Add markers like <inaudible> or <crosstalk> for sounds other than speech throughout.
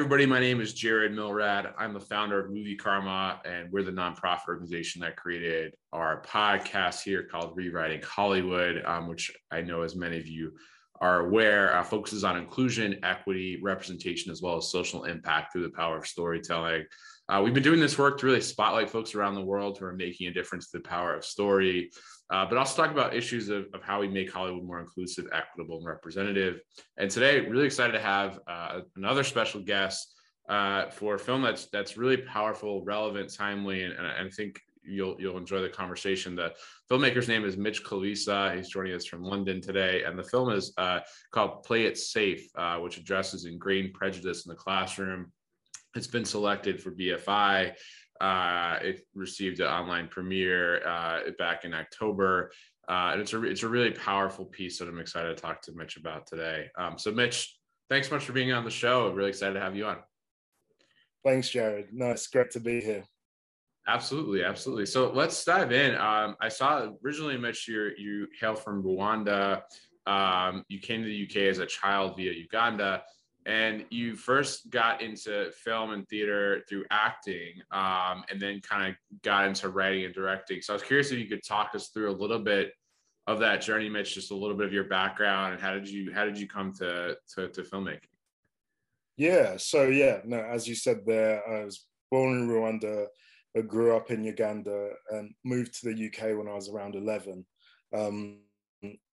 Everybody. My name is Jared Milrad. I'm the founder of Movie Karma, and we're the nonprofit organization that created our podcast here called Rewriting Hollywood, um, which I know as many of you are aware uh, focuses on inclusion, equity, representation, as well as social impact through the power of storytelling. Uh, we've been doing this work to really spotlight folks around the world who are making a difference to the power of story, uh, but also talk about issues of, of, how we make Hollywood more inclusive, equitable, and representative. And today, really excited to have uh, another special guest uh, for a film that's that's really powerful, relevant, timely, and, and I think you'll you'll enjoy the conversation. The filmmaker's name is Mitch Kulisa. He's joining us from London today, and the film is uh, called "Play It Safe," uh, which addresses ingrained prejudice in the classroom. It's been selected for BFI. Uh, it received an online premiere uh, back in October. Uh, and it's a it's a really powerful piece that I'm excited to talk to Mitch about today. Um, so, Mitch, thanks so much for being on the show. I'm really excited to have you on. Thanks, Jared. No, it's great to be here. Absolutely, absolutely. So let's dive in. Um, I saw originally, Mitch, you you hail from Rwanda. Um, you came to the UK as a child via Uganda and you first got into film and theater through acting um, and then kind of got into writing and directing. So i was curious if you could talk us through a little bit of that journey mitch just a little bit of your background and how did you how did you come to to, to filmmaking? Yeah so yeah no as you said there i was born in rwanda grew up in uganda and moved to the uk when i was around 11 um,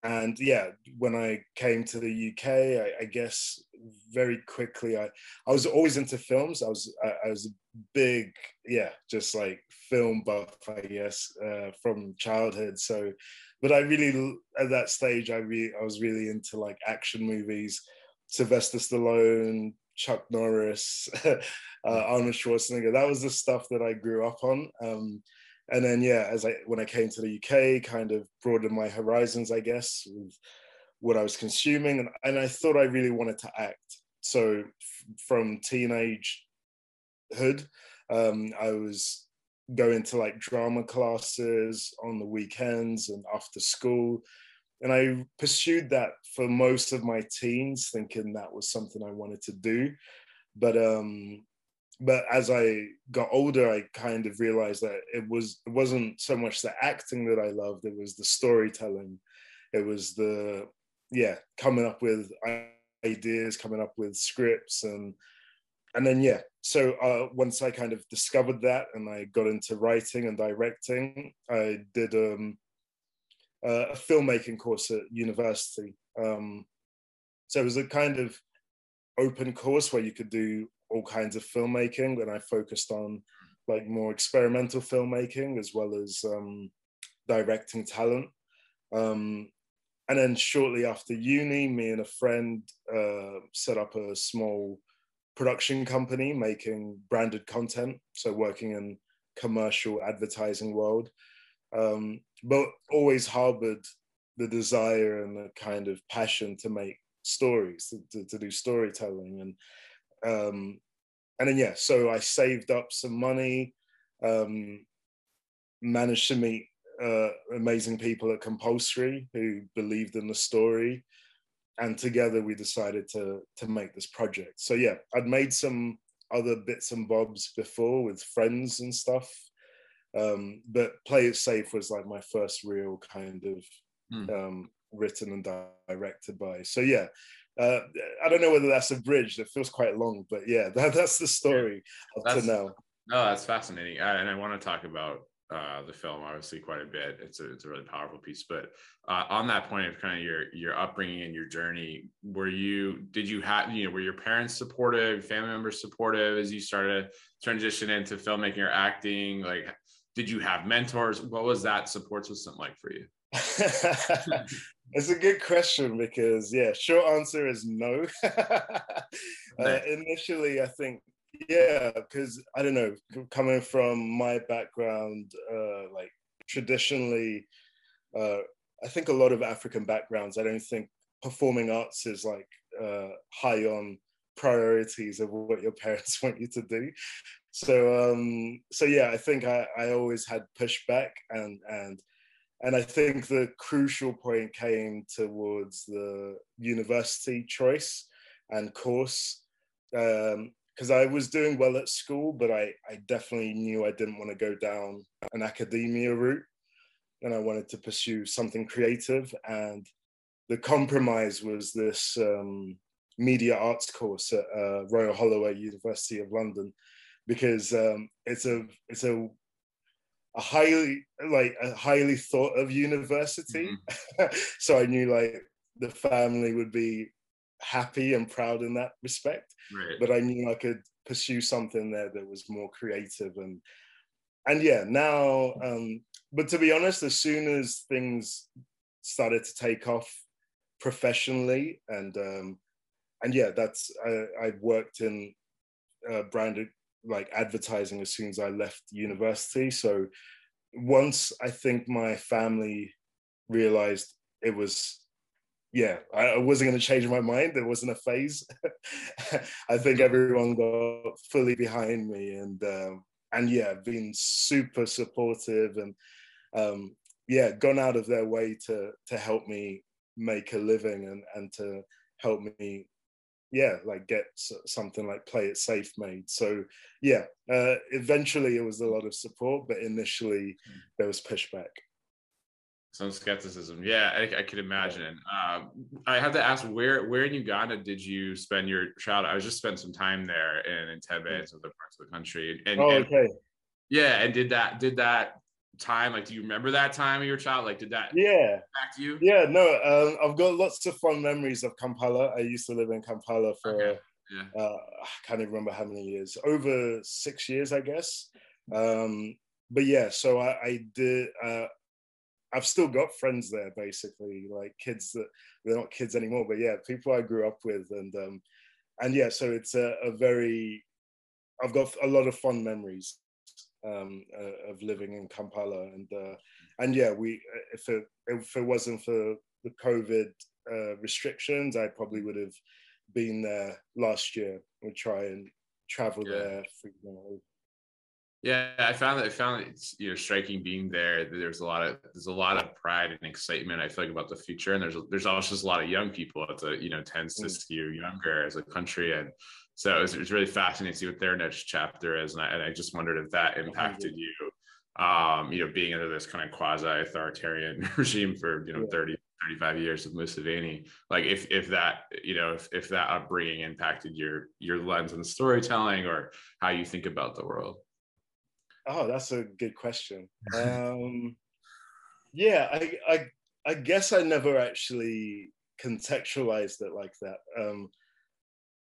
and yeah, when I came to the UK, I, I, guess very quickly, I, I was always into films. I was I, I was a big yeah, just like film buff, I guess, uh, from childhood. So, but I really at that stage, I really I was really into like action movies, Sylvester Stallone, Chuck Norris, <laughs> uh, Arnold Schwarzenegger. That was the stuff that I grew up on. Um, and then yeah as i when i came to the uk kind of broadened my horizons i guess with what i was consuming. And, and i thought i really wanted to act. So f- from teenage hood um, i was going to like drama classes on the weekends and after school. And i pursued that for most of my teens thinking that was something i wanted to do. But um but as I got older, I kind of realized that it was it wasn't so much the acting that I loved; it was the storytelling. It was the yeah, coming up with ideas, coming up with scripts, and and then yeah. So uh, once I kind of discovered that, and I got into writing and directing, I did um, a filmmaking course at university. Um, so it was a kind of open course where you could do all kinds of filmmaking and I focused on like more experimental filmmaking as well as um, directing talent. Um, and then shortly after uni, me and a friend uh, set up a small production company making branded content, so working in commercial advertising world, um, but always harbored the desire and the kind of passion to make stories, to, to, to do storytelling. And um, and then yeah, so I saved up some money, um, managed to meet uh, amazing people at Compulsory who believed in the story, and together we decided to to make this project. So yeah, I'd made some other bits and bobs before with friends and stuff, um, but Play It Safe was like my first real kind of mm. um, written and directed by. So yeah, uh, I don't know whether that's a bridge. That feels quite long, but yeah, <laughs> that, that's the story up to now. No, that's fascinating, uh, and I want to talk about uh, the film obviously quite a bit. It's a it's a really powerful piece. But uh, on that point of kind of your your upbringing and your journey, were you did you have you know were your parents supportive, family members supportive as you started to transition into filmmaking or acting? Like, did you have mentors? What was that support system like for you? <laughs> <laughs> it's a good question because yeah, short answer is no. <laughs> uh, initially, I think yeah, because I don't know, coming from my background, uh, like traditionally, uh, I think a lot of African backgrounds, I don't think performing arts is like uh, high on priorities of what your <laughs> parents want you to do. So um, so yeah, I think I, I always had pushback and and and I think the crucial point came towards the university choice and course, because because I was doing well at school, but I, I definitely knew I didn't want to go down an academia route and I wanted to pursue something creative. And the compromise was this um, media arts course at uh, Royal Holloway University of London, because um, it's a it's a a highly like a highly thought of university. Mm-hmm. <laughs> so I knew like the family would be happy and proud in that respect. Right. But I knew I could pursue something there that was more creative and and yeah, now um, but to be honest, as soon as things started to take off professionally and um, and yeah, that's I, I worked in uh, branded like advertising as soon as I left university. So once I think my family realized it was yeah, I wasn't going to change my mind. There wasn't a phase. <laughs> I think everyone got fully behind me, and um, and yeah, been super supportive, and um, yeah, gone out of their way to to help me make a living and and to help me yeah like get something like play it safe made. So yeah uh, eventually it was a lot of support but initially hmm. there was pushback. Some skepticism. Yeah i, I could imagine. Uh, i have to ask where where in uganda did you spend your childhood i was just spent some time there in entebbe and some other parts of the country. And, oh, and, okay. Yeah and did that did that time? Like do you remember that time of your child? Like did that yeah. back you? Yeah no um, i've got lots of fun memories of kampala. I used to live in kampala for okay. yeah. uh, i can't even remember how many years over six years i guess. Um, but yeah so i, I did uh, i've still got friends there basically like kids that they're not kids anymore but yeah people i grew up with and um, and yeah so it's a, a very i've got a lot of fun memories um, uh, of living in Kampala, and uh, and yeah, we if it if it wasn't for the COVID uh, restrictions, I probably would have been there last year. We try and travel yeah. there frequently. Yeah, I found that I found it's you know striking being there. There's a lot of there's a lot of pride and excitement. I feel like about the future, and there's there's also just a lot of young people. It's a you know tends to mm. skew younger as a country, and so it was, it was, really fascinating to see what their next chapter is. And I, and I just wondered if that impacted you, um, you know, being under this kind of quasi authoritarian <laughs> regime for, you know, yeah. 30, 35 years of Museveni, like if, if that, you know, if, if that upbringing impacted your, your lens and storytelling or how you think about the world. Oh, that's a good question. <laughs> Um, yeah, I, I, I guess I never actually contextualized it like that. Um,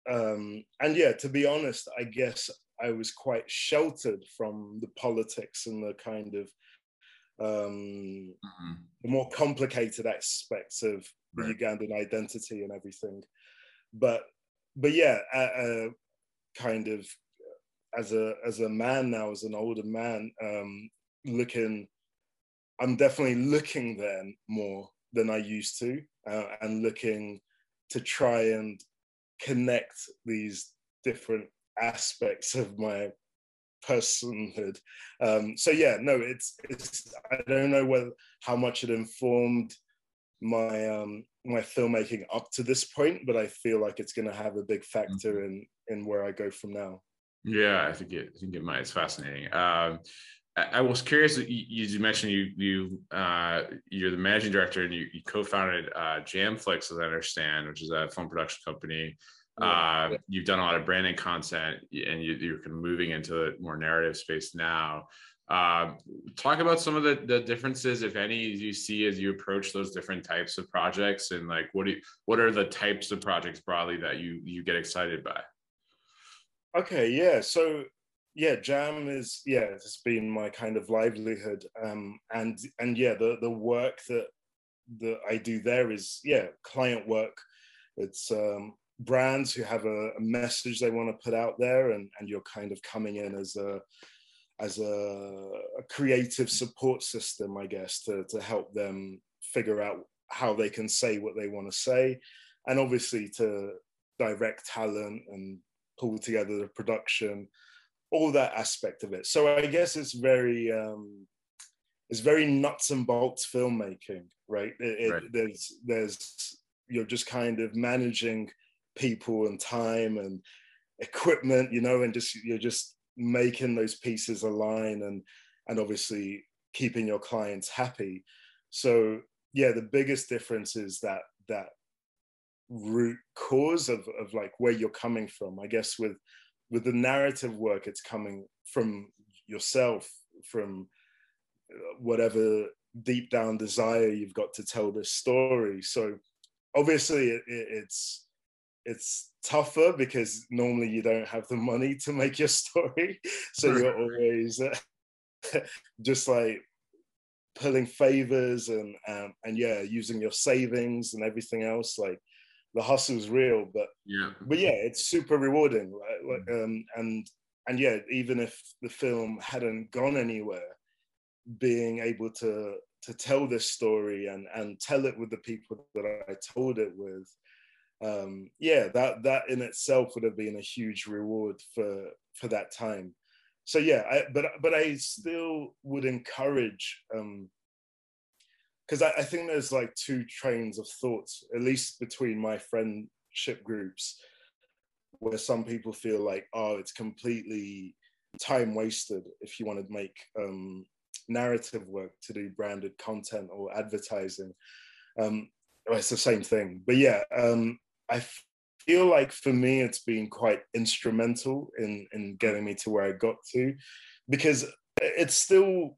um, and yeah, to be honest, I guess I was quite sheltered from the politics and the kind of um, mm-hmm. the more complicated aspects of right. the Ugandan identity and everything. But but yeah, uh, kind of as a as a man now, as an older man, um, looking, I'm definitely looking then more than I used to, uh, and looking to try and connect these different aspects of my personhood. Um, so yeah, no, it's it's I don't know whether how much it informed my um my filmmaking up to this point, but I feel like it's going to have a big factor mm-hmm. in in where I go from now. Yeah, I think it I think it might. It's fascinating. Um, I, was curious. You, you mentioned you you uh, you're the managing director and you, you co-founded uh, Jamflix, as I understand, which is a film production company. Uh, you've done a lot of branding content, and you, you're kind of moving into the more narrative space now. Uh, talk about some of the, the differences, if any, you see as you approach those different types of projects, and like what do you, what are the types of projects broadly that you you get excited by? Okay, yeah. So yeah jam is yeah it's been my kind of livelihood. Um and and yeah the the work that that i do there is yeah client work. It's um brands who have a, a message they want to put out there and and you're kind of coming in as a as a, a, creative support system i guess to to help them figure out how they can say what they want to say. And obviously to direct talent and pull together the production all that aspect of it. So I guess it's very um, it's very nuts and bolts filmmaking, right? It, right? There's there's you're just kind of managing people and time and equipment, you know, and just you're just making those pieces align and and obviously keeping your clients happy. So yeah, the biggest difference is that that root cause of, of like where you're coming from. I guess with with the narrative work, it's coming from yourself, from uh, whatever deep down desire you've got to tell this story. So obviously it, it, it's it's tougher because normally you don't have the money to make your <laughs> story so you're always uh, <laughs> just like pulling favors and um, and yeah using your savings and everything else like the hustle's real but yeah. but yeah it's super rewarding right? like, um, and and yeah even if the film hadn't gone anywhere being able to to tell this story and and tell it with the people that I told it with um yeah that that in itself would have been a huge reward for for that time. So yeah I, but but I still would encourage um because I, I think there's like two trains of thoughts at least between my friendship groups where some people feel like oh it's completely time wasted if you want to make um narrative work to do branded content or advertising. Um, it's the same thing. But yeah, um, I feel like for me, it's been quite instrumental in, in getting me to where I got to because it's still,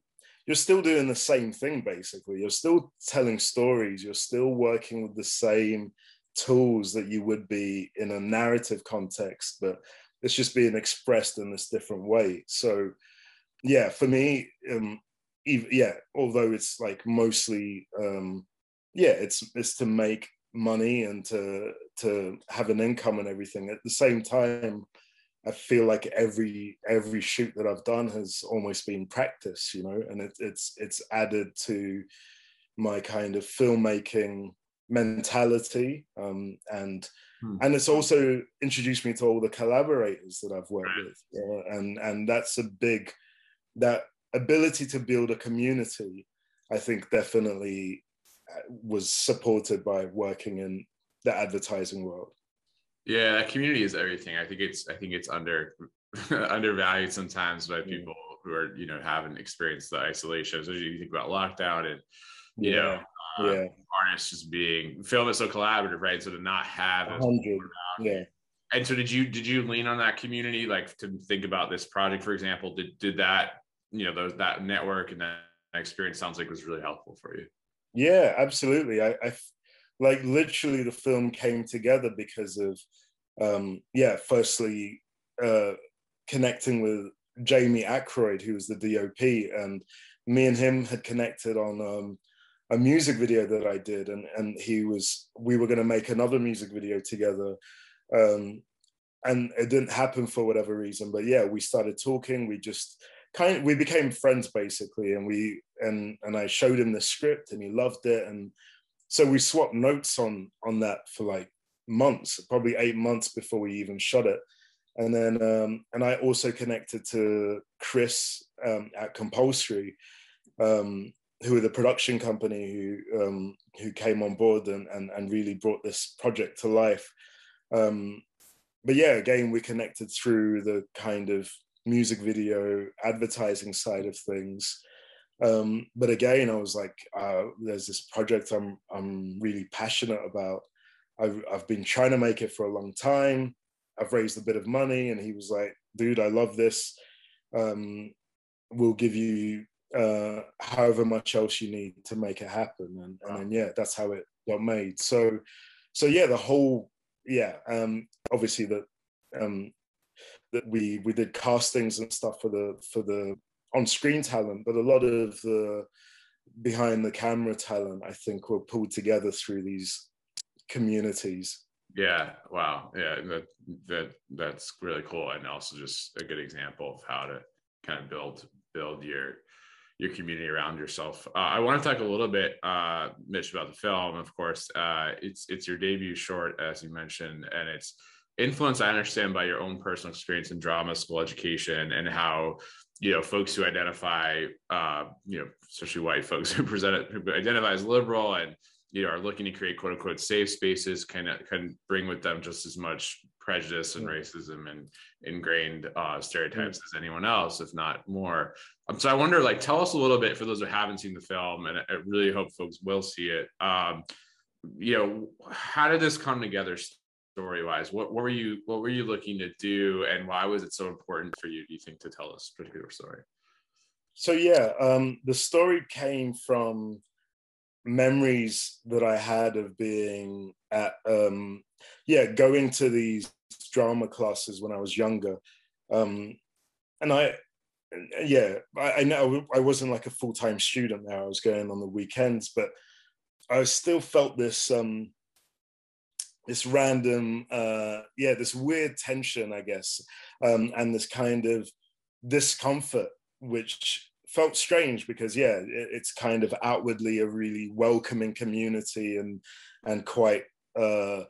you're still doing the same thing basically. You're still telling stories, you're still working with the same tools that you would be in a narrative context, but it's just being expressed in this different way. So, yeah, for me, um, yeah, although it's like mostly, um, yeah, it's it's to make money and to to have an income and everything. At the same time, I feel like every every shoot that I've done has almost been practice, you know, and it, it's it's added to my kind of filmmaking mentality um, and hmm. and it's also introduced me to all the collaborators that I've worked with uh, and and that's a big that ability to build a community, I think definitely uh, was supported by working in the advertising world. Yeah, that community is everything. I think it's I think it's under <laughs> undervalued sometimes by people who are you know haven't experienced the isolation. So you think about lockdown and you yeah. know uh, yeah. artists just being film is so collaborative, right? So to not have yeah. And so did you did you lean on that community like to think about this project, for example? Did did that you know those that network and that experience sounds like was really helpful for you yeah absolutely i, I like literally the film came together because of um yeah firstly uh connecting with jamie Ackroyd, who was the dop and me and him had connected on um a music video that i did and and he was we were going to make another music video together um and it didn't happen for whatever reason but yeah we started talking we just kind of, we became friends basically and we and and I showed him the script and he loved it and so we swapped notes on on that for like months probably eight months before we even shot it and then um and I also connected to Chris um, at Compulsory um who are the production company who um who came on board and and, and really brought this project to life um but yeah again we connected through the kind of music video advertising side of things. Um, but again, I was like, uh, there's this project I'm I'm really passionate about. I've I've been trying to make it for a long time. I've raised a bit of money, and he was like, dude, I love this. Um, we'll give you uh, however much else you need to make it happen, and, and then yeah, that's how it got made. So, so yeah, the whole yeah, um, obviously the um, that we we did castings and stuff for the for the on-screen talent, but a lot of the behind the camera talent, I think, were pulled together through these communities. Yeah, wow, yeah, that that that's really cool, and also just a good example of how to kind of build build your your community around yourself. Uh, I want to talk a little bit, uh, Mitch, about the film. Of course, uh, it's it's your debut short, as you mentioned, and it's influence i understand by your own personal experience in drama school education and how you know folks who identify uh, you know especially white folks <laughs> who present it who identify as liberal and you know are looking to create quote unquote safe spaces can can bring with them just as much prejudice and racism and ingrained uh, stereotypes mm. as anyone else, if not more. Um, so I wonder, like, tell us a little bit for those who haven't seen the film, and I really hope folks will see it. Um, you know, how did this come together story wise? What, what were you what were you looking to do, and why was it so important for you? Do you think to tell this particular story? So yeah, um, the story came from memories that I had of being at um, yeah going to these drama classes when I was younger, um, and I yeah I, I know I wasn't like a full time student there. I was going on the weekends, but I still felt this um, this random uh, yeah this weird tension I guess um, and this kind of discomfort which felt strange because yeah it, it's kind of outwardly a really welcoming community and and quite uh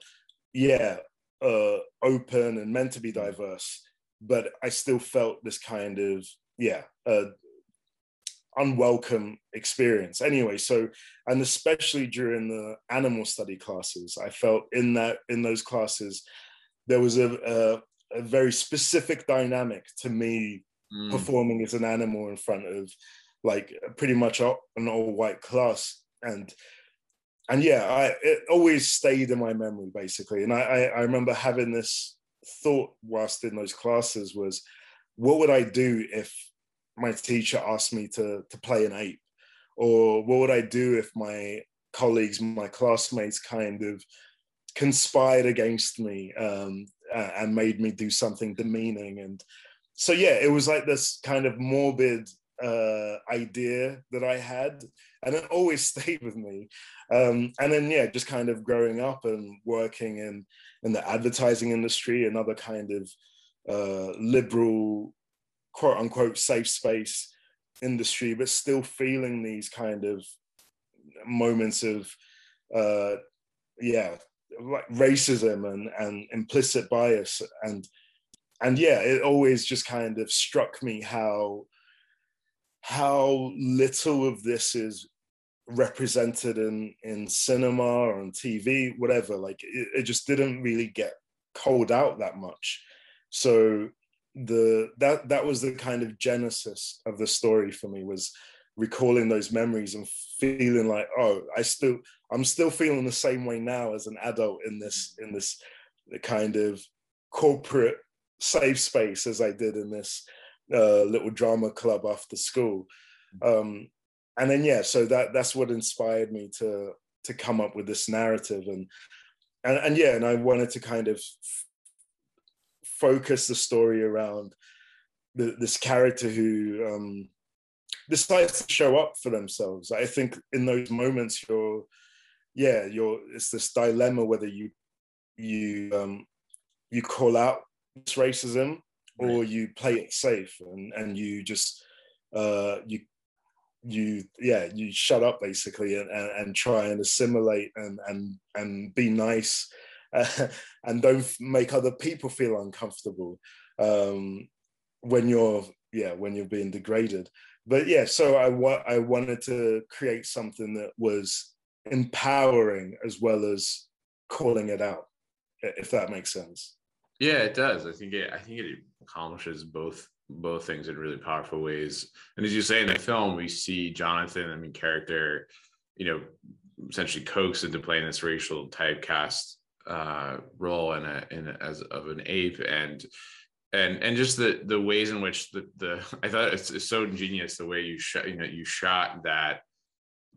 yeah uh open and meant to be diverse but i still felt this kind of yeah uh unwelcome experience. Anyway so and especially during the animal study classes i felt in that in those classes there was a, a, a very specific dynamic to me mm. performing as an animal in front of like pretty much an all white class. And and yeah I it always stayed in my memory basically. And I, I I remember having this thought whilst in those classes was what would I do if my teacher asked me to to play an ape or what would I do if my colleagues my classmates kind of conspired against me um, and made me do something demeaning and so yeah, it was like this kind of morbid uh, idea that I had, and it always <laughs> stayed with me. Um, and then yeah, just kind of growing up and working in in the advertising industry, another kind of uh, liberal, quote unquote, safe space industry, but still feeling these kind of moments of uh, yeah, like racism and and implicit bias and and yeah, it always just kind of struck me how how little of this is represented in in cinema or on TV, whatever. Like it, it just didn't really get called out that much. So the that that was the kind of genesis of the story for me was recalling those memories and feeling like oh i still i'm still feeling the same way now as an adult in this in this kind of corporate safe space as I did in this uh, little drama club after school. Um, and then yeah, so that that's what inspired me to to come up with this narrative and and, and yeah, and I wanted to kind of focus the story around the, this character who um, decides to show up for themselves. I think in those moments, you're yeah, you're it's this dilemma whether you you um, you call out this racism or you play it safe and and you just uh you you yeah you shut up basically and, and, and try and assimilate and and and be nice uh, <laughs> and don't make other people feel uncomfortable um when you're yeah when you're being degraded but yeah so i wa- i wanted to create something that was empowering as well as calling it out if that makes sense yeah, it does. I think it. I think it accomplishes both both things in really powerful ways. And as you say in the film, we see Jonathan, I mean, character, you know, essentially coaxed into playing this racial typecast uh, role in a in a, as of an ape, and and and just the the ways in which the the I thought it's, it's so ingenious the way you shot you know you shot that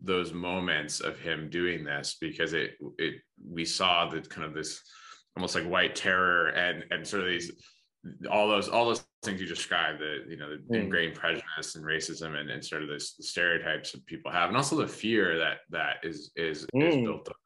those moments of him doing this because it it we saw that kind of this almost like white terror and and sort of these all those all those things you described the you know the mm. ingrained prejudice and racism and, and sort of this stereotypes that people have and also the fear that that is is, mm. is built up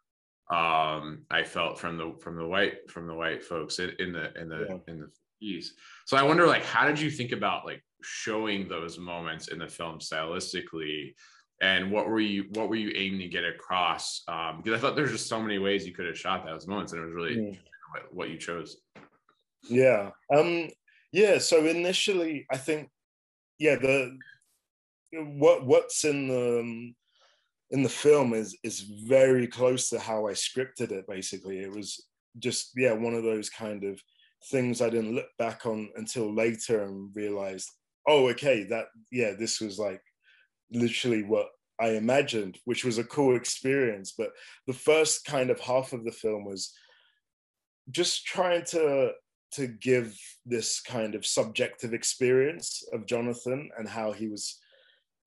um i felt from the from the white from the white folks in, in the in the yeah. in the east so i wonder like how did you think about like showing those moments in the film stylistically and what were you what were you aiming to get across um because i thought there's just so many ways you could have shot those moments and it was really mm what, what you chose. Yeah. Um, yeah. So initially, I think, yeah, the what what's in the um, in the film is is very close to how I scripted it. Basically, it was just yeah one of those kind of things I didn't look back on until later and realized, oh, okay, that yeah, this was like literally what I imagined, which was a cool experience. But the first kind of half of the film was just trying to to give this kind of subjective experience of Jonathan and how he was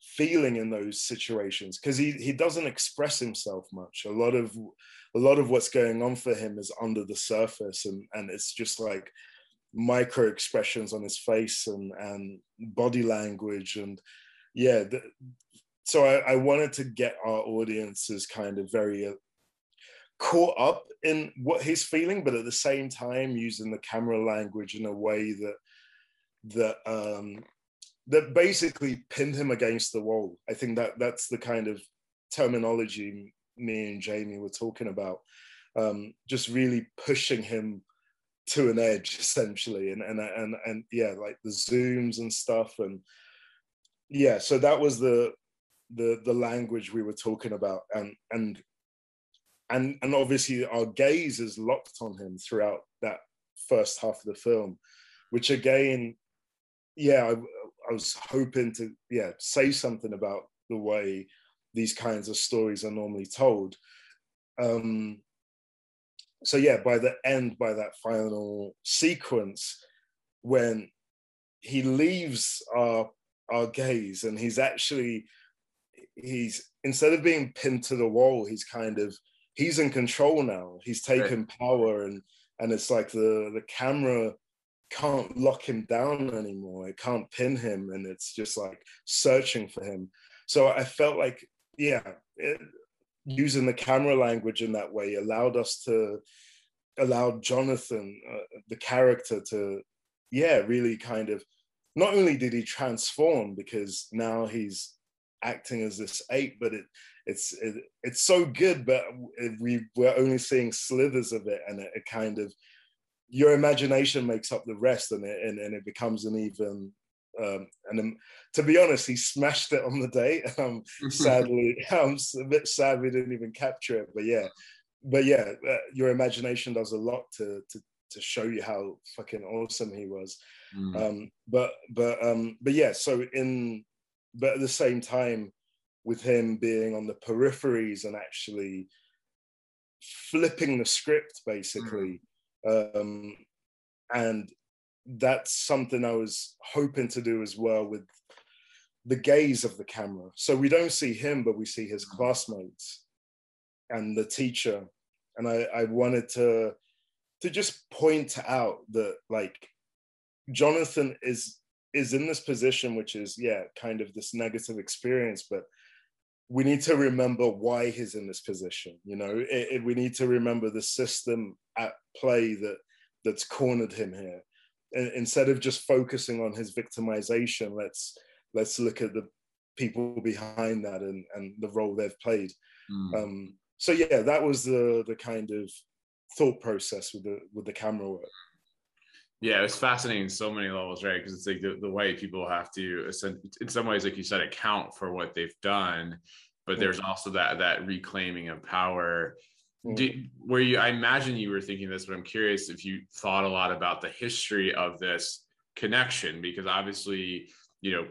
feeling in those situations because he he doesn't express himself much. A lot of a lot of what's going on for him is under the surface and and it's just like micro expressions on his face and and body language and yeah the, so I, I, wanted to get our audiences kind of very uh, caught up in what he's feeling but at the same time using the camera language in a way that that um that basically pinned him against the wall. I think that that's the kind of terminology me and jamie were talking about um just really pushing him to an edge <laughs> essentially. And and and and yeah like the zooms and stuff. And yeah so that was the the the language we were talking about. And and and and obviously our gaze is locked on him throughout that first half of the film which again yeah I, was hoping to yeah say something about the way these kinds of stories are normally told um so yeah, by the end, by that final sequence, when he leaves our our gaze and he's actually he's instead of being pinned to the wall, he's kind of he's in control now. He's taken right. power and and it's like the the camera can't lock him down anymore. It can't pin him and it's just like searching for him. So I felt like yeah, it, using the camera language in that way allowed us to allow Jonathan, uh, the character, to yeah, really kind of. Not only did he transform because now he's acting as this ape, but it it's it, it's so good, but we we're only seeing slithers of it, and it, it kind of your imagination makes up the rest, and it and, and it becomes an even um, and um, to be honest, he smashed it on the day. <laughs> Um, sadly, <laughs> <laughs> I'm a bit sad we didn't even capture it, but yeah, but yeah, uh, your imagination does a lot to to to show you how fucking awesome he was. Mm. Um, but but um, but yeah, so in but at the same time, with him being on the peripheries and actually flipping the script basically, mm. Um, and that's something I was hoping to do as well with the gaze of the camera. So we don't see him, but we see his mm. classmates and the teacher. And I, I wanted to to just point out that like Jonathan is is in this position, which is yeah, kind of this negative experience, but we need to remember why he's in this position. You know, it, it, we need to remember the system at play that that's cornered him here instead of just focusing on his victimization let's let's look at the people behind that and and the role they've played mm. um so yeah that was the the kind of thought process with the with the camera work yeah it's fascinating in so many levels right? Because it's like the, the way people have to in some ways like you said account for what they've done but there's also that that reclaiming of power. Did, were you i imagine you were thinking this but i'm curious if you thought a lot about the history of this connection because obviously you know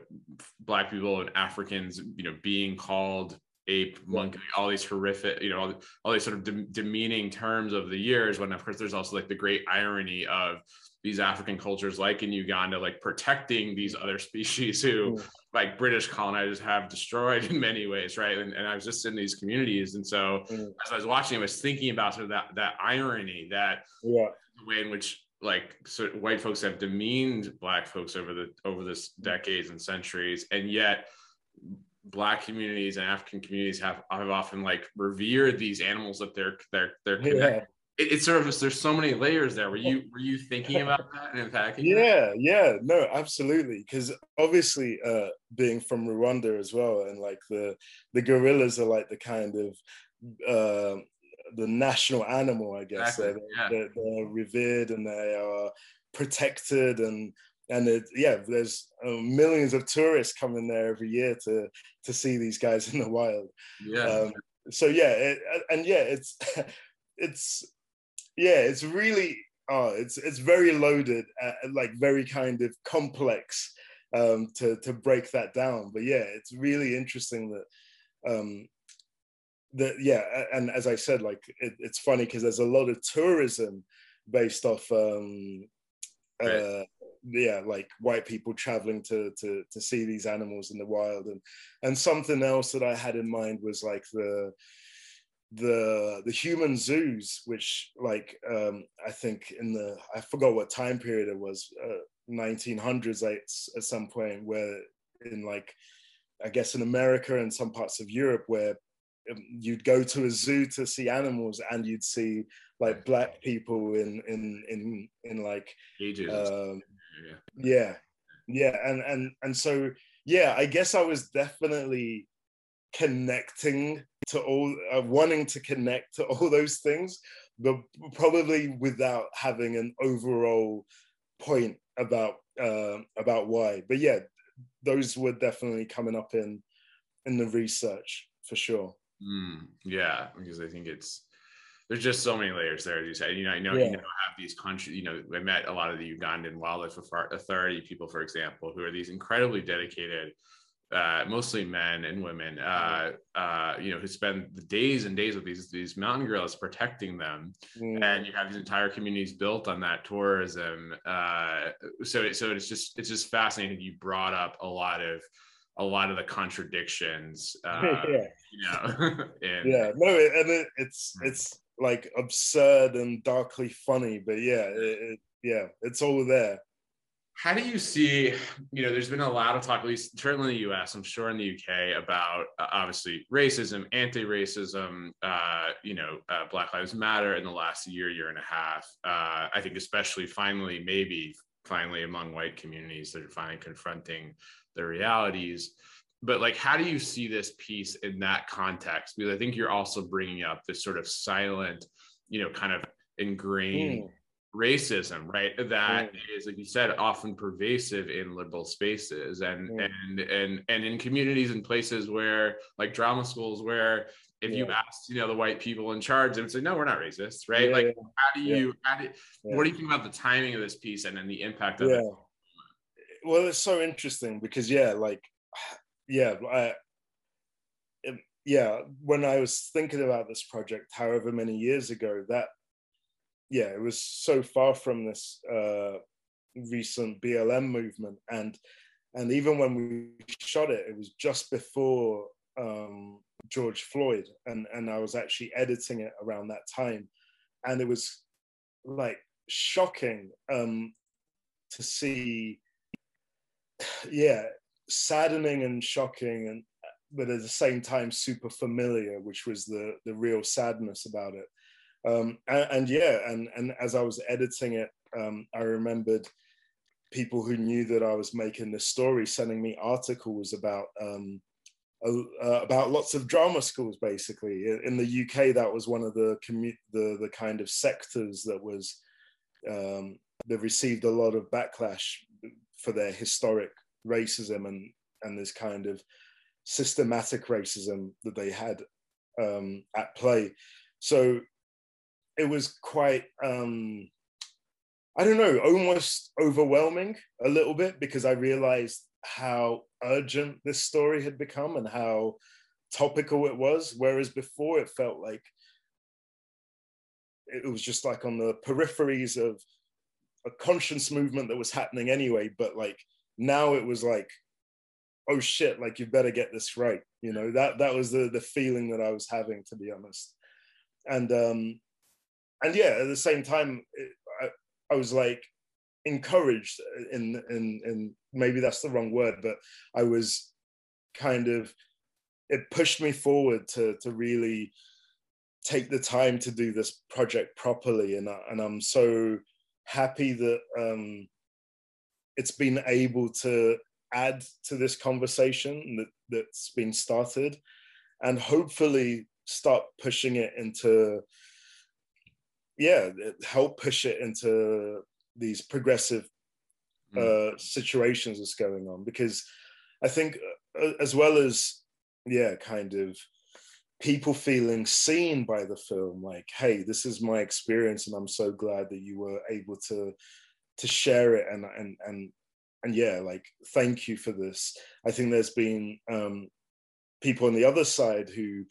black people and africans you know being called ape monkey all these horrific you know all, all these sort of de- demeaning terms of the years when of course there's also like the great irony of these african cultures like in uganda like protecting these other species who mm like British colonizers have destroyed <laughs> in many ways, right? And, and I was just in these communities, and so mm. as I was watching, I was thinking about sort of that that irony, that yeah. the way in which like sort of white folks have demeaned black folks over the over this decades and centuries, and yet black communities and African communities have have often like revered these animals that they're they're they're connected it, it's sort of there's so many layers there. Were you were you thinking about that and unpacking? Yeah, that? yeah, no, absolutely. Because obviously, uh, being from Rwanda as well, and like the the gorillas are like the kind of uh, the national animal, I guess. Exactly. They're, yeah. they're, they're, revered and they are protected and and it, yeah, there's uh, millions of tourists coming there every year to to see these guys in the wild. Yeah. Um, so yeah, it, and yeah, it's <laughs> it's yeah, it's really oh, it's it's very loaded, uh, like very kind of complex um, to to break that down. But yeah, it's really interesting that um, that yeah, and as I said, like it, it's funny because there's a lot of tourism based off um, uh, yeah, like white people traveling to to to see these animals in the wild, and and something else that I had in mind was like the the the human zoos, which like um, I think in the I forgot what time period it was, uh, 1900s at, at some point, where in like I guess in America and some parts of Europe, where um, you'd go to a zoo to see animals and you'd see like black people in in in in like um, yeah. yeah yeah and and and so yeah i guess i was definitely connecting to all uh, wanting to connect to all those things but probably without having an overall point about uh, about why but yeah those were definitely coming up in in the research for sure mm, yeah because i think it's there's just so many layers there, as you said. You know, I know yeah. you know have these countries. You know, I met a lot of the Ugandan Wildlife Authority people, for example, who are these incredibly dedicated, uh, mostly men and women. Uh, uh, you know, who spend the days and days with these these mountain gorillas protecting them, mm. and you have these entire communities built on that tourism. Uh, so, so it's just it's just fascinating. You brought up a lot of a lot of the contradictions <laughs> uh, yeah. you know <laughs> yeah no and it, it's hmm. it's like absurd and darkly funny, but yeah, it, it, yeah, it's all there. How do you see, you know, there's been a lot of talk, at least certainly in the US, I'm sure in the UK, about uh, obviously racism, anti racism, uh, you know, uh, Black Lives Matter in the last year, year and a half. Uh, I think, especially finally, maybe finally among white communities that are finally confronting the realities but like how do you see this piece in that context because i think you're also bringing up this sort of silent you know kind of ingrained mm. Racism right that mm. is like you said often pervasive in liberal spaces and mm. and and and in communities and places where like drama schools where if yeah. you asked you know the white people in charge they would say no we're not racist right yeah, like yeah. how do you how do, what do you think about the timing of this piece and then the impact of it well it's so interesting because yeah like <sighs> yeah, I, it, yeah, when I was thinking about this project, however many years ago, that yeah, it was so far from this uh, recent BLM movement, and and even when we shot it, it was just before um, George Floyd, and and I was actually editing it around that time, and it was like shocking um, to see. Yeah, saddening and shocking and but at the same time super familiar which was the the real sadness about it um, and, and, yeah and and as i was editing it um, i remembered people who knew that i was making this story sending me articles about um, uh, about lots of drama schools basically in the uk that was one of the commu- the the kind of sectors that was um, that received a lot of backlash for their historic racism and and this kind of systematic racism that they had um, at play. So it was quite um, I don't know, almost overwhelming a little bit because I realized how urgent this story had become and how topical it was. Whereas before it felt like it was just like on the peripheries of a conscience movement that was happening anyway, but like now it was like oh shit like you better get this right you know that that was the the feeling that i was having to be honest and um and yeah at the same time it, I, I was like encouraged in in in maybe that's the wrong word but i was kind of it pushed me forward to to really take the time to do this project properly. And I, and I'm so happy that um it's been able to add to this conversation that, that's been started and hopefully start pushing it into yeah help push it into these progressive mm. uh, situations that's going on because i think uh, as well as yeah kind of people feeling seen by the film like hey this is my experience and i'm so glad that you were able to to share it and and and and yeah like thank you for this i think there's been um people on the other side who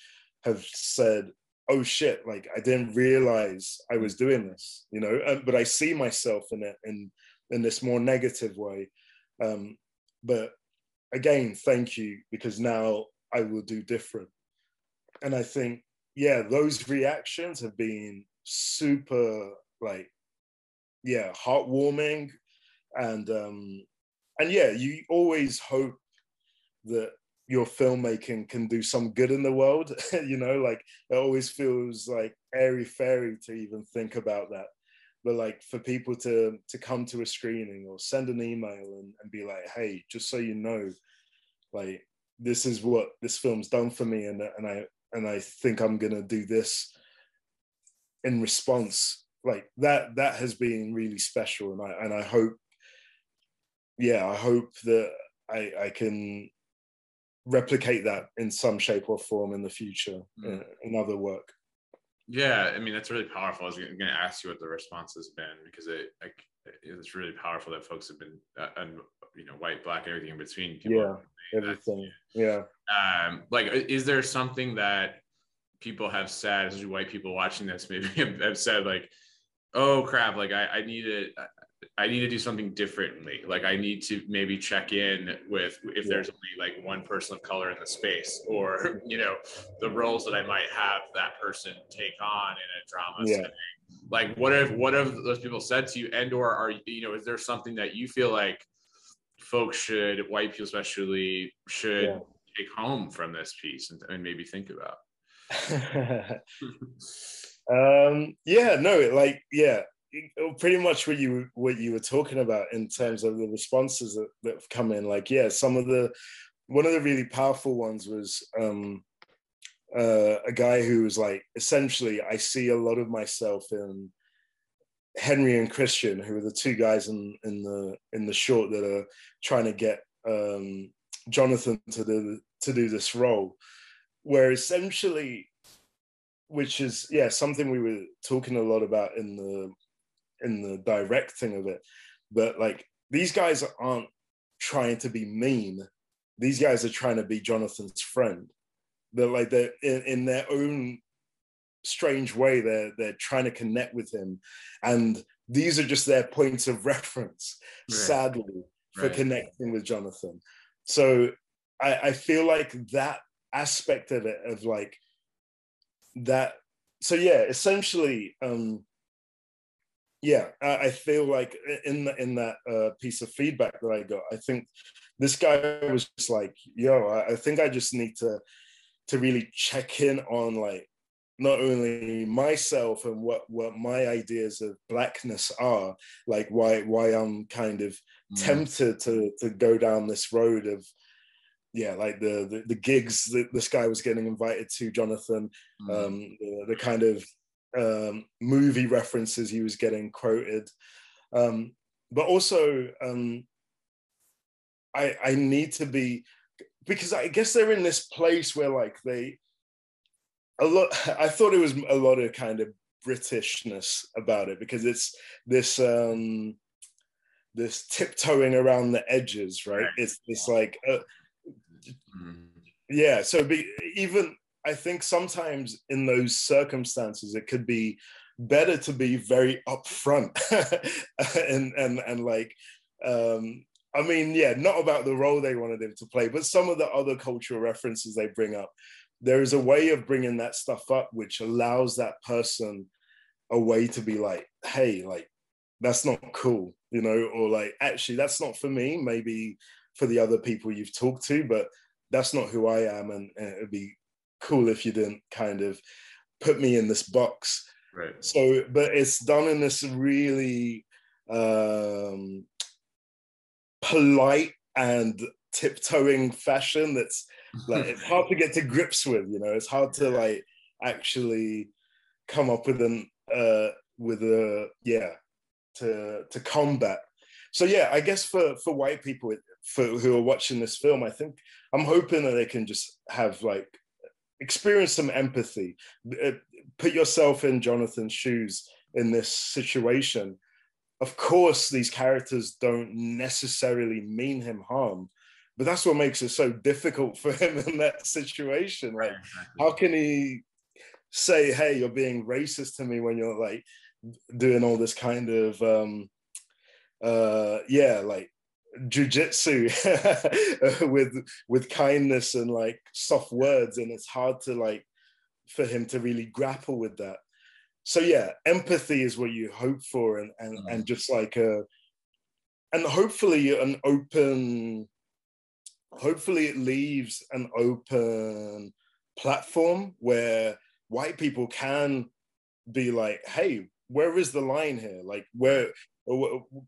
have said oh shit like i didn't realize i was doing this you know but i see myself in it in in this more negative way. Um but again thank you because now i will do different. And I think, yeah, those reactions have been super like, yeah, heartwarming, and um, and yeah, you always hope that your filmmaking can do some good in the world. <laughs> you know, like it always feels like airy fairy to even think about that. But like for people to to come to a screening or send an email and, and be like, hey, just so you know, like this is what this film's done for me and and I and I think I'm gonna do this in response. Like that that has been really special, and I and I hope, yeah, I hope that I I can replicate that in some shape or form in the future mm. in, in other work. Yeah, I mean that's really powerful. I was going to ask you what the response has been because it it's really powerful that folks have been uh, and you know white, black, everything in between. yeah, everything. Yeah. Um, like, is there something that people have said, especially white people watching this, <laughs> maybe have said like, "Oh crap! Like I, I need to, I need to do something differently. Like I need to maybe check in with if there's only like one person of color in the space, or <laughs> you know, the roles that I might have that person take on in a drama yeah. setting." Like, what if what have those people said to you, and or are you know, is there something that you feel like folks should, white people especially, should yeah. take home from this piece and, and maybe think about? <laughs> um, yeah, no, like yeah, pretty much what you what you were talking about in terms of the responses that, that have come in. Like, yeah, some of the one of the really powerful ones was um, uh, a guy who was like, essentially, I see a lot of myself in Henry and Christian, who are the two guys in in the in the short that are trying to get um, Jonathan to do to do this role, where essentially, which is yeah something we were talking a lot about in the in the directing of it, but like these guys aren't trying to be mean; these guys are trying to be Jonathan's friend. They're like they're in, in their own strange way they're they're trying to connect with him and these are just their points of reference right. sadly for right. connecting with jonathan so I, I feel like that aspect of it of like that so yeah essentially um yeah I, feel like in the, in that uh, piece of feedback that i got i think this guy was just like yo I, I think i just need to to really check in on like not only myself and what what my ideas of blackness are like why why i'm kind of mm. tempted to to go down this road of yeah like the the, the gigs that this guy was getting invited to jonathan mm. um the, the, kind of um movie references he was getting quoted um but also um i i need to be because i guess they're in this place where like they a lot <laughs> i thought it was a lot of kind of britishness about it because it's this um this tiptoeing around the edges right it's it's like uh, mm. yeah so be, even i think sometimes in those circumstances it could be better to be very upfront <laughs> and and and like um I mean, yeah, not about the role they wanted him to play, but some of the other cultural references they bring up there is a way of bringing that stuff up which allows that person a way to be like hey like that's not cool you know or like actually that's not for me maybe for the other people you've talked to but that's not who i am and, and it'd be cool if you didn't kind of put me in this box. Right. So but it's done in this really um polite and tiptoeing fashion that's like it's hard to get to grips with you know? It's hard to like actually come up with an uh with a yeah to to combat. So yeah i guess for for white people for who are watching this film i think i'm hoping that they can just have like experience some empathy. Uh, put yourself in Jonathan's shoes in this situation. Of course, these characters don't necessarily mean him harm, but that's what makes it so difficult for <laughs> him in that situation. Like, how can he say, "Hey, you're being racist to me" when you're like doing all this kind of, um, uh, yeah, like jujitsu <laughs> with with kindness and like soft words, and it's hard to like for him to really grapple with that. So yeah, empathy is what you hope for, and and mm. and just like a, and hopefully an open, hopefully it leaves an open platform where white people can be like, hey, where is the line here? Like, where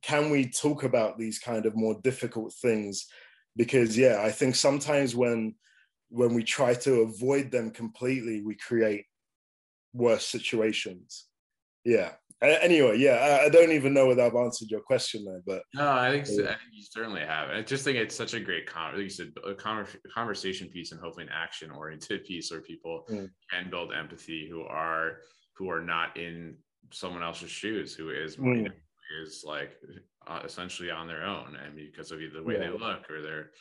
can we talk about these kind of more difficult things? Because yeah, I think sometimes when when we try to avoid them completely, we create worse situations. Yeah. Anyway, yeah, I don't even know whether I've answered your question there, but no, I think, so, I think you certainly have. I just think it's such a great con- like you said, a conversation piece and hopefully an action oriented <laughs> piece where people mm. can build empathy who are who are not in someone else's shoes, who is mm. Is like uh, essentially on their own, and because of either the way yeah. they look or their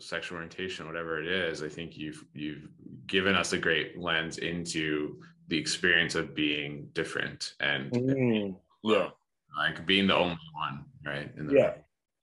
sexual orientation, whatever it is, I think you've you've given us a great lens into the experience of being different and, mm, and yeah, like being the only one, right? yeah,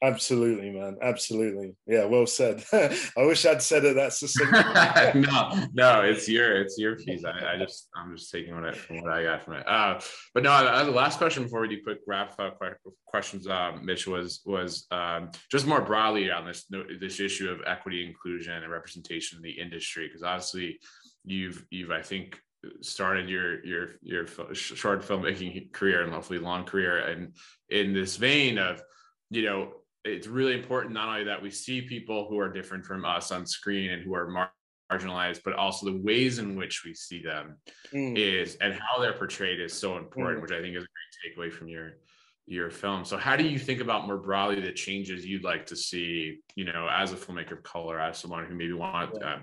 absolutely, man, absolutely. Yeah, well said. <laughs> I wish I'd said it that succinctly. <laughs> no, no, it's your it's your piece. I, I, just I'm just taking what I from what I got from it. Uh, but no, uh, the last question before we do quick wrap up questions, um, Mitch was was um, just more broadly on this this issue of equity, inclusion, and representation in the industry because obviously you've you've I think started your your your short filmmaking career and hopefully long career and in this vein of you know it's really important not only that we see people who are different from us on screen and who are mar- marginalized but also the ways in which we see them mm. is and how they're portrayed is so important mm. which i think is a great takeaway from your your film so how do you think about more broadly the changes you'd like to see you know as a filmmaker of color as someone who maybe want uh,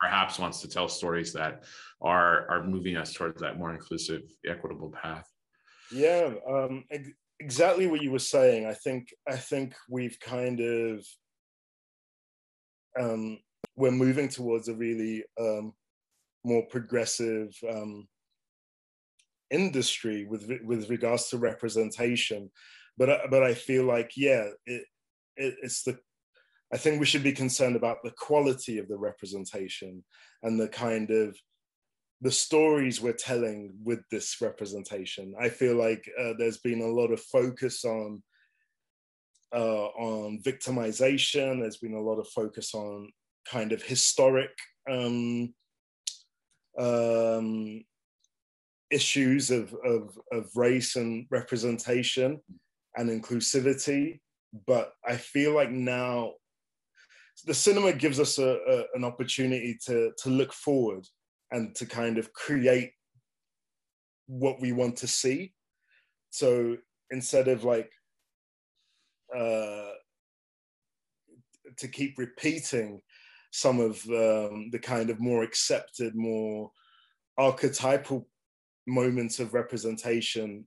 perhaps wants to tell stories that are are moving us towards that more inclusive, equitable path. Yeah, um, exactly what you were saying. I think I think we've kind of um, we're moving towards a really um, more progressive um, industry with with regards to representation. But but I feel like yeah, it, it it's the I think we should be concerned about the quality of the representation and the kind of the stories we're telling with this representation. I feel like uh, there's been a lot of focus on uh, on victimization. There's been a lot of focus on kind of historic um, um, issues of, of, of race and representation and inclusivity. But I feel like now the cinema gives us a, a, an opportunity to to look forward and to kind of create what we want to see. So instead of like uh, to keep repeating some of um, the kind of more accepted, more archetypal moments of representation,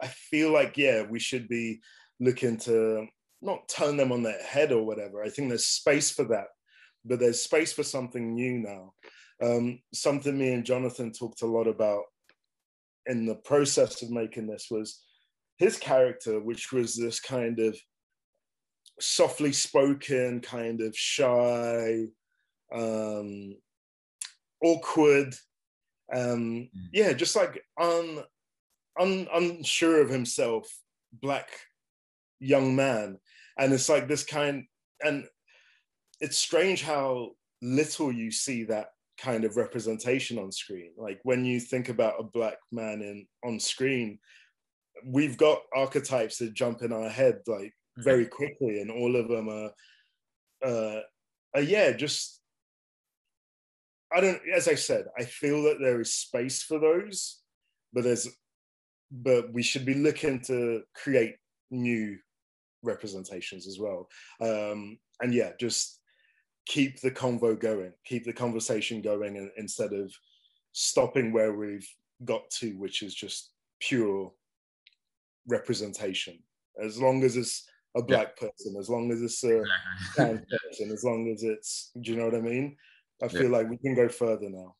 I feel like yeah, we should be looking to not turn them on their head or whatever. I think there's space for that, but there's space for something new now. Um, something me and Jonathan talked a lot about in the process of making this was his character, which was this kind of softly spoken, kind of shy, um, awkward, um, mm. yeah, just like un, un, unsure of himself, black young man and it's like this kind and it's strange how little you see that kind of representation on screen like when you think about a black man in on screen we've got archetypes that jump in our head like mm-hmm. very quickly and all of them are uh, uh yeah just i don't as i said i feel that there is space for those but there's but we should be looking to create new representations as well. Um, and yeah, just keep the convo going, keep the conversation going, and, instead of stopping where we've got to, which is just pure representation. As long as it's a black yeah. person, as long as it's a trans person, as long as it's, do you know what I mean? I feel yeah. like we can go further now.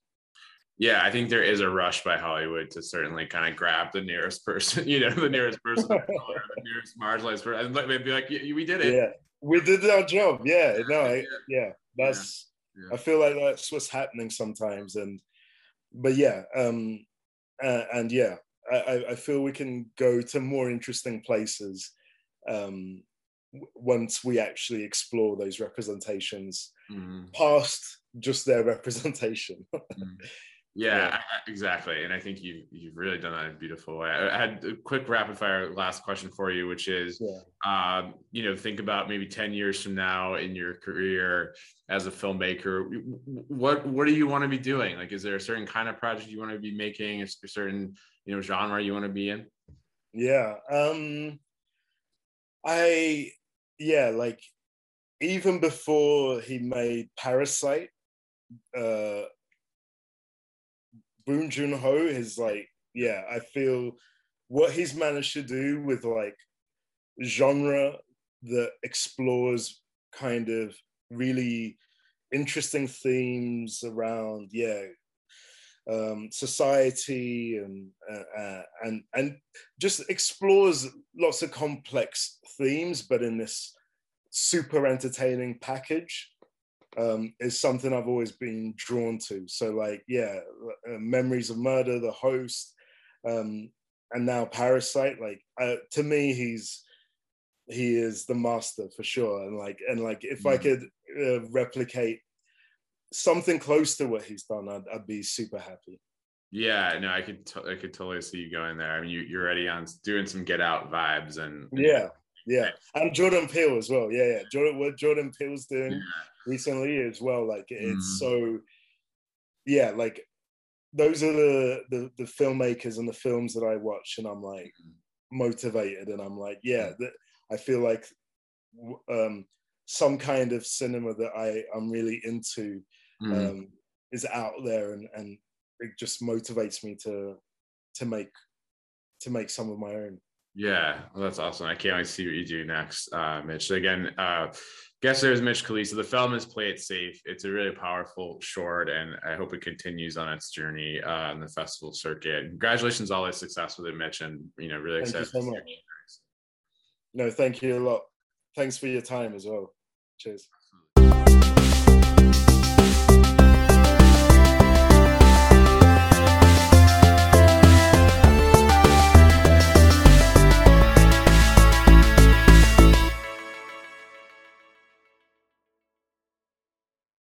Yeah, I think there is a rush by Hollywood to certainly kind of grab the nearest person, <laughs> you know, the nearest person, the nearest marginalized person, and be like, "We did it. Yeah, we did our job. Yeah, no, I, yeah, that's. Yeah. I feel like that's what's happening sometimes, and but yeah, um, uh, and yeah, I, I feel we can go to more interesting places um, once we actually explore those representations mm. past just their representation. <laughs> mm. Yeah, yeah. exactly. And I think you've you've really done that in a beautiful way. I had a quick rapid fire last question for you, which is, yeah. um, you know, think about maybe ten years from now in your career as a filmmaker. What what do you want to be doing? Like, is there a certain kind of project you want to be making? Is a certain you know genre you want to be in? Yeah, um, I yeah, like even before he made Parasite. Uh, Bong Joon Ho is like, yeah, I feel what he's managed to do with like genre that explores kind of really interesting themes around, yeah, um, society and uh, uh, and and just explores lots of complex themes, but in this super entertaining package um, is something I've always been drawn to. So, like, yeah, uh, Memories of Murder, The Host, um, and now Parasite. Like, uh, to me, he's he is the master for sure. And like, and like, if mm. I could uh, replicate something close to what he's done, I'd, I'd be super happy. Yeah, no, I could t- I could totally see you going there. I mean, you you're already on doing some Get Out vibes and yeah, yeah, and Jordan Peele as well. Yeah, yeah, Jordan what Jordan Peele's doing. Yeah recently as well. Like it's mm. so, yeah, like those are the, the, the filmmakers and the films that I watch, and I'm like motivated, and I'm like, yeah, mm. that I feel like um, some kind of cinema that I I'm really into mm. um, is out there, and and it just motivates me to to make to make some of my own. Yeah, well, that's awesome. I can't wait to see what you do next, uh, Mitch. So again, uh, guest there's Mitch Kalisa. The film is Play It Safe. It's a really powerful short, and I hope it continues on its journey uh, in the festival circuit. Congratulations, all the success with it, Mitch, and you know, really thank excited. So no, thank you a lot. Thanks for your time as well. Cheers.